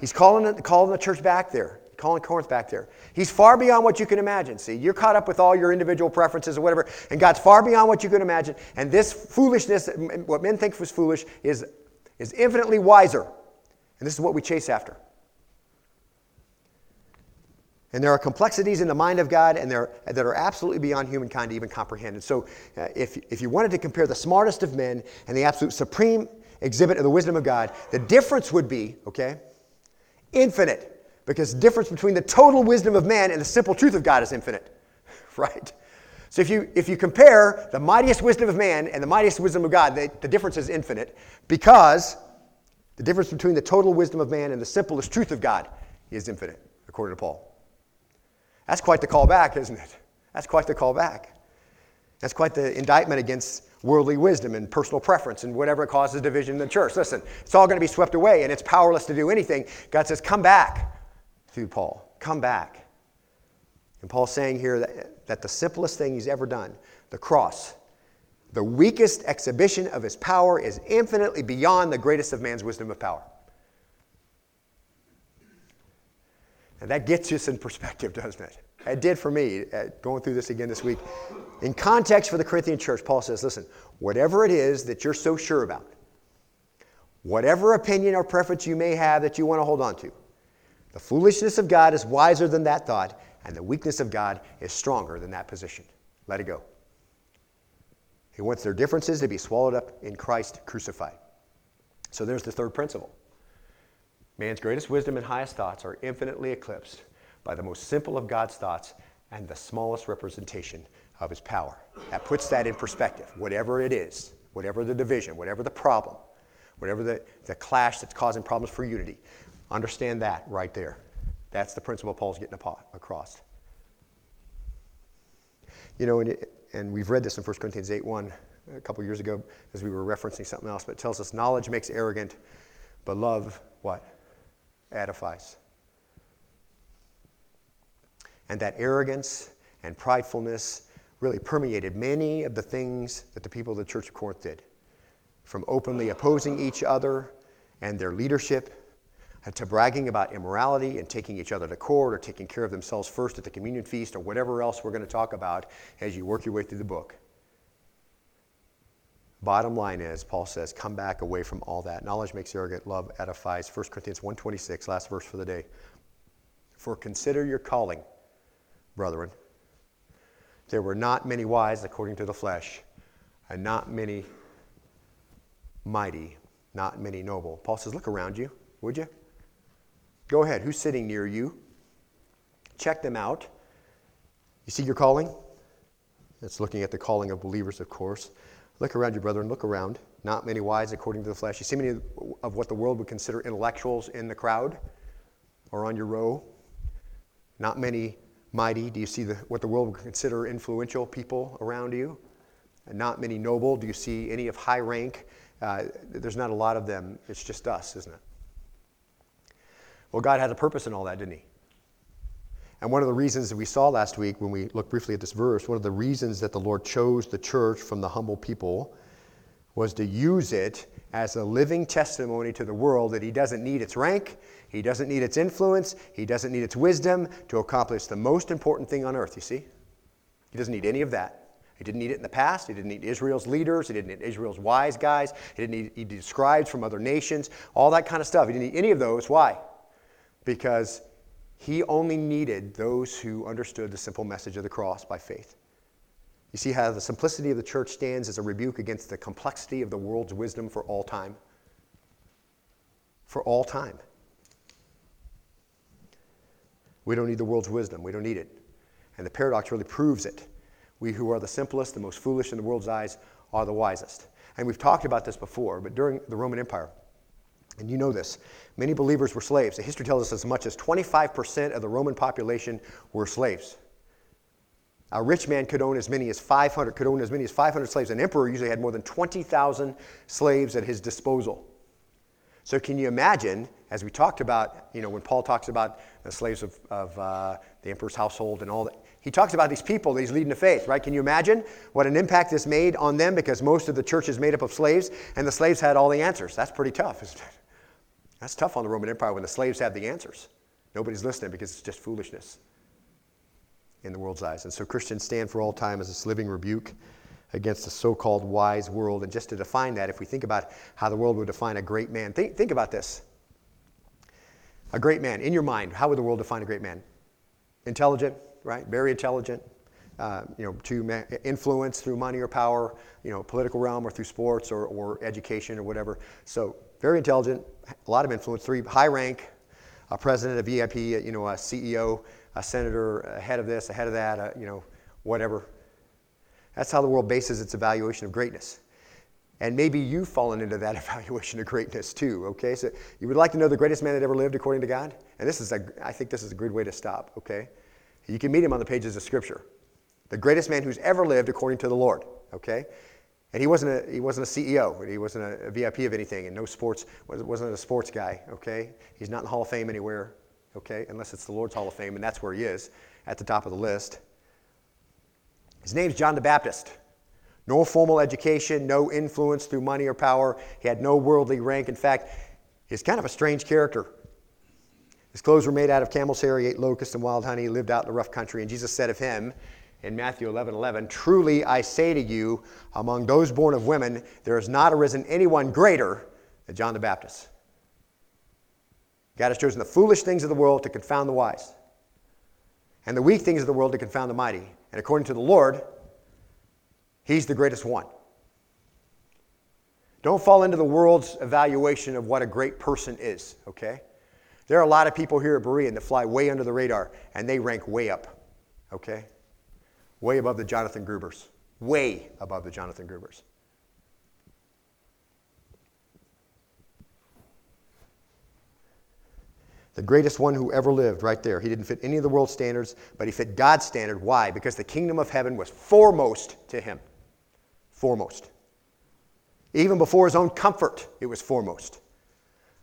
He's calling, calling the church back there, calling Corinth back there. He's far beyond what you can imagine. See, you're caught up with all your individual preferences or whatever, and God's far beyond what you can imagine. And this foolishness, what men think was foolish, is, is infinitely wiser. And this is what we chase after. And there are complexities in the mind of God and there, that are absolutely beyond humankind to even comprehend. And so, uh, if, if you wanted to compare the smartest of men and the absolute supreme exhibit of the wisdom of God, the difference would be, okay, infinite. Because the difference between the total wisdom of man and the simple truth of God is infinite. right? So if you, if you compare the mightiest wisdom of man and the mightiest wisdom of God, the, the difference is infinite because the difference between the total wisdom of man and the simplest truth of God is infinite, according to Paul. That's quite the call back, isn't it? That's quite the call back. That's quite the indictment against worldly wisdom and personal preference and whatever causes division in the church. Listen, it's all going to be swept away and it's powerless to do anything. God says, come back through Paul. Come back. And Paul's saying here that, that the simplest thing he's ever done, the cross, the weakest exhibition of his power, is infinitely beyond the greatest of man's wisdom of power. And that gets us in perspective, doesn't it? It did for me, uh, going through this again this week. In context for the Corinthian church, Paul says, listen, whatever it is that you're so sure about, whatever opinion or preference you may have that you want to hold on to, the foolishness of God is wiser than that thought, and the weakness of God is stronger than that position. Let it go. He wants their differences to be swallowed up in Christ crucified. So there's the third principle. Man's greatest wisdom and highest thoughts are infinitely eclipsed by the most simple of God's thoughts and the smallest representation of his power. That puts that in perspective. Whatever it is, whatever the division, whatever the problem, whatever the, the clash that's causing problems for unity, understand that right there. That's the principle Paul's getting across. You know, and, it, and we've read this in 1 Corinthians 8 1 a couple years ago as we were referencing something else, but it tells us knowledge makes arrogant, but love, what? Edifies. And that arrogance and pridefulness really permeated many of the things that the people of the Church of Corinth did. From openly opposing each other and their leadership uh, to bragging about immorality and taking each other to court or taking care of themselves first at the communion feast or whatever else we're going to talk about as you work your way through the book. Bottom line is, Paul says, come back away from all that. Knowledge makes arrogant, love edifies. 1 Corinthians 1.26, last verse for the day. For consider your calling brethren. There were not many wise according to the flesh, and not many mighty, not many noble. Paul says, Look around you, would you? Go ahead. Who's sitting near you? Check them out. You see your calling? It's looking at the calling of believers, of course. Look around you, brethren. Look around. Not many wise according to the flesh. You see many of what the world would consider intellectuals in the crowd or on your row? Not many mighty. Do you see the, what the world would consider influential people around you? Not many noble. Do you see any of high rank? Uh, there's not a lot of them. It's just us, isn't it? Well, God had a purpose in all that, didn't He? And one of the reasons that we saw last week when we looked briefly at this verse, one of the reasons that the Lord chose the church from the humble people was to use it as a living testimony to the world that He doesn't need its rank, He doesn't need its influence, He doesn't need its wisdom to accomplish the most important thing on earth, you see? He doesn't need any of that. He didn't need it in the past. He didn't need Israel's leaders. He didn't need Israel's wise guys. He didn't need, he scribes from other nations, all that kind of stuff. He didn't need any of those. Why? Because he only needed those who understood the simple message of the cross by faith. You see how the simplicity of the church stands as a rebuke against the complexity of the world's wisdom for all time? For all time. We don't need the world's wisdom. We don't need it. And the paradox really proves it. We who are the simplest, the most foolish in the world's eyes, are the wisest. And we've talked about this before, but during the Roman Empire, and you know this. Many believers were slaves. The history tells us as much as 25% of the Roman population were slaves. A rich man could own as many as 500, could own as many as 500 slaves. An emperor usually had more than 20,000 slaves at his disposal. So can you imagine, as we talked about, you know, when Paul talks about the slaves of, of uh, the emperor's household and all that, he talks about these people that he's leading to faith, right? Can you imagine what an impact this made on them because most of the church is made up of slaves and the slaves had all the answers? That's pretty tough, isn't it? That's tough on the Roman Empire when the slaves have the answers. Nobody's listening because it's just foolishness in the world's eyes. And so Christians stand for all time as this living rebuke against the so called wise world. And just to define that, if we think about how the world would define a great man, think, think about this. A great man, in your mind, how would the world define a great man? Intelligent, right? Very intelligent. Uh, you know, to influence through money or power, you know, political realm or through sports or, or education or whatever. So very intelligent, a lot of influence, three high rank, a president, a VIP, you know, a CEO, a senator, a head of this, a head of that, a, you know, whatever. That's how the world bases its evaluation of greatness. And maybe you've fallen into that evaluation of greatness too, okay? So you would like to know the greatest man that ever lived according to God? And this is a, I think this is a good way to stop, okay? You can meet him on the pages of Scripture. The greatest man who's ever lived according to the Lord, okay? And he wasn't a, he wasn't a CEO. He wasn't a, a VIP of anything, and no sports, wasn't a sports guy, okay? He's not in the Hall of Fame anywhere, okay? Unless it's the Lord's Hall of Fame, and that's where he is, at the top of the list. His name's John the Baptist. No formal education, no influence through money or power. He had no worldly rank. In fact, he's kind of a strange character. His clothes were made out of camel's hair. He ate locusts and wild honey. He lived out in the rough country. And Jesus said of him, in Matthew 11 11, Truly I say to you, among those born of women, there has not arisen anyone greater than John the Baptist. God has chosen the foolish things of the world to confound the wise, and the weak things of the world to confound the mighty. And according to the Lord, He's the greatest one. Don't fall into the world's evaluation of what a great person is, okay? There are a lot of people here at Berean that fly way under the radar, and they rank way up, okay? way above the Jonathan Grubers, way above the Jonathan Grubers. The greatest one who ever lived, right there. He didn't fit any of the world's standards, but he fit God's standard. Why? Because the kingdom of heaven was foremost to him. Foremost. Even before his own comfort, it was foremost.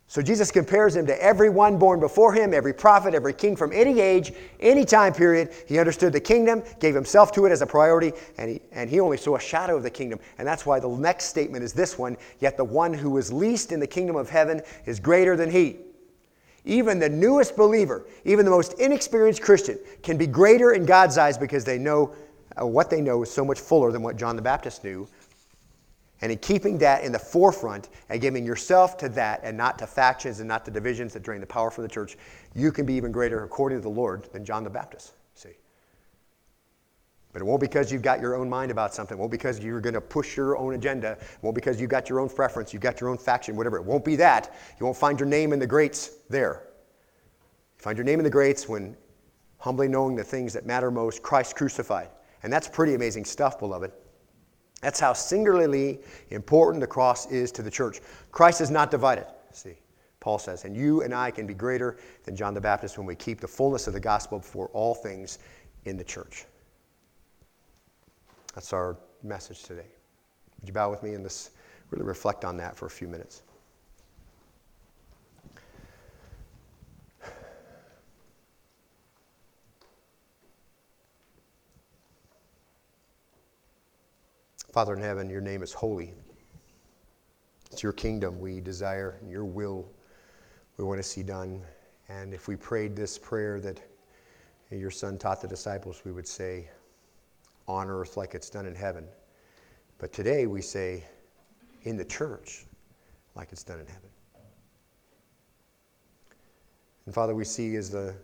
So Jesus compares him to everyone born before him, every prophet, every king from any age, any time period. He understood the kingdom, gave himself to it as a priority, and he, and he only saw a shadow of the kingdom. And that's why the next statement is this one Yet the one who is least in the kingdom of heaven is greater than he. Even the newest believer, even the most inexperienced Christian, can be greater in God's eyes because they know uh, what they know is so much fuller than what John the Baptist knew and in keeping that in the forefront and giving yourself to that and not to factions and not to divisions that drain the power from the church, you can be even greater according to the Lord than John the Baptist. But it won't because you've got your own mind about something. It won't because you're going to push your own agenda. It won't because you've got your own preference, you've got your own faction, whatever. It won't be that. You won't find your name in the greats there. You find your name in the greats when humbly knowing the things that matter most, Christ crucified. And that's pretty amazing stuff, beloved. That's how singularly important the cross is to the church. Christ is not divided, see. Paul says, and you and I can be greater than John the Baptist when we keep the fullness of the gospel before all things in the church. That's our message today. Would you bow with me and let's really reflect on that for a few minutes? Father in heaven, your name is holy. It's your kingdom we desire, and your will we want to see done. And if we prayed this prayer that your son taught the disciples, we would say, on earth like it's done in heaven. But today we say, in the church like it's done in heaven. And Father, we see as, the,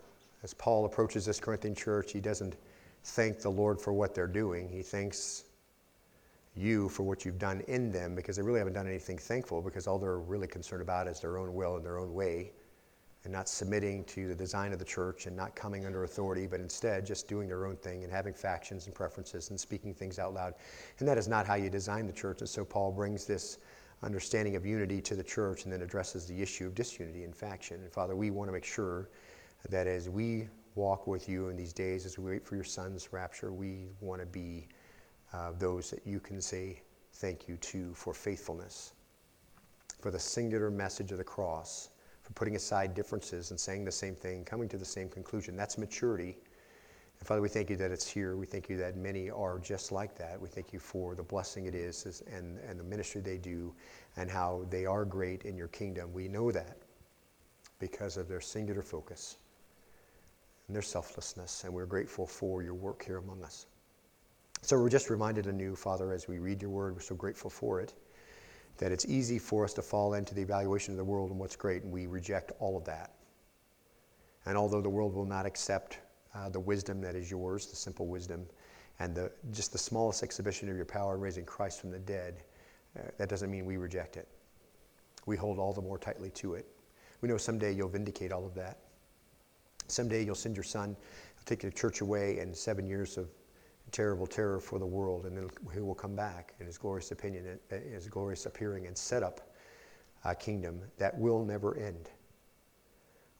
as Paul approaches this Corinthian church, he doesn't thank the Lord for what they're doing. He thanks you for what you've done in them because they really haven't done anything thankful because all they're really concerned about is their own will and their own way and not submitting to the design of the church and not coming under authority, but instead just doing their own thing and having factions and preferences and speaking things out loud. And that is not how you design the church. And so Paul brings this understanding of unity to the church and then addresses the issue of disunity and faction. And Father, we want to make sure that as we walk with you in these days, as we wait for your son's rapture, we want to be uh, those that you can say thank you to for faithfulness, for the singular message of the cross, putting aside differences and saying the same thing, coming to the same conclusion. That's maturity. And Father, we thank you that it's here. We thank you that many are just like that. We thank you for the blessing it is and, and the ministry they do and how they are great in your kingdom. We know that because of their singular focus and their selflessness. And we're grateful for your work here among us. So we're just reminded anew, Father, as we read your word, we're so grateful for it, that it's easy for us to fall into the evaluation of the world and what's great, and we reject all of that. And although the world will not accept uh, the wisdom that is yours, the simple wisdom, and the, just the smallest exhibition of your power in raising Christ from the dead, uh, that doesn't mean we reject it. We hold all the more tightly to it. We know someday you'll vindicate all of that. Someday you'll send your son, take the church away, and seven years of terrible terror for the world, and then he will come back in his glorious opinion, his glorious appearing, and set up a kingdom that will never end,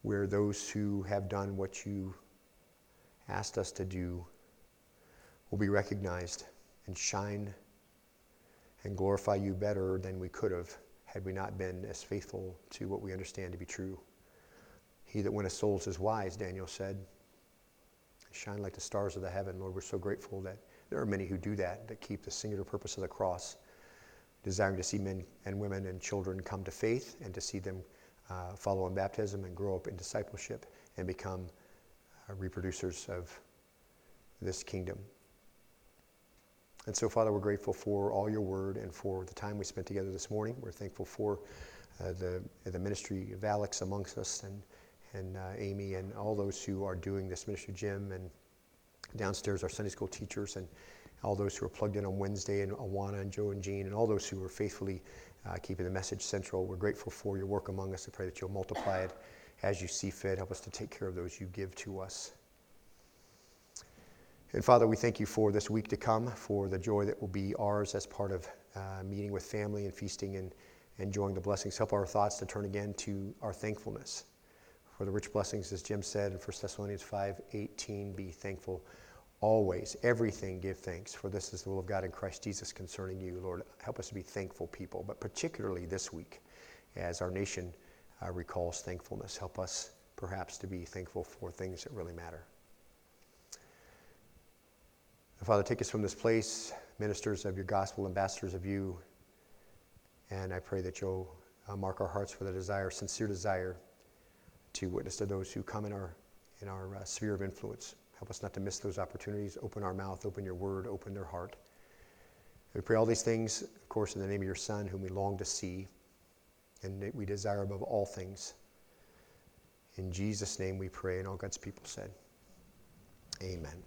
where those who have done what you asked us to do will be recognized and shine and glorify you better than we could have had we not been as faithful to what we understand to be true. He that winneth souls is wise, Daniel said shine like the stars of the heaven. Lord, we're so grateful that there are many who do that, that keep the singular purpose of the cross, desiring to see men and women and children come to faith and to see them uh, follow in baptism and grow up in discipleship and become uh, reproducers of this kingdom. And so, Father, we're grateful for all your word and for the time we spent together this morning. We're thankful for uh, the, the ministry of Alex amongst us and and uh, Amy and all those who are doing this ministry, Jim, and downstairs our Sunday school teachers, and all those who are plugged in on Wednesday, and Awana and Joe and Jean, and all those who are faithfully uh, keeping the message central. We're grateful for your work among us. I pray that you'll multiply it as you see fit. Help us to take care of those you give to us. And Father, we thank you for this week to come, for the joy that will be ours as part of uh, meeting with family and feasting and enjoying the blessings. Help our thoughts to turn again to our thankfulness for the rich blessings, as Jim said in 1 Thessalonians 5 18, be thankful always. Everything give thanks, for this is the will of God in Christ Jesus concerning you. Lord, help us to be thankful people, but particularly this week, as our nation uh, recalls thankfulness, help us perhaps to be thankful for things that really matter. Father, take us from this place, ministers of your gospel, ambassadors of you, and I pray that you'll uh, mark our hearts with a desire, sincere desire to witness to those who come in our, in our uh, sphere of influence. Help us not to miss those opportunities. Open our mouth, open your word, open their heart. We pray all these things, of course, in the name of your Son, whom we long to see and we desire above all things. In Jesus' name we pray, and all God's people said, Amen.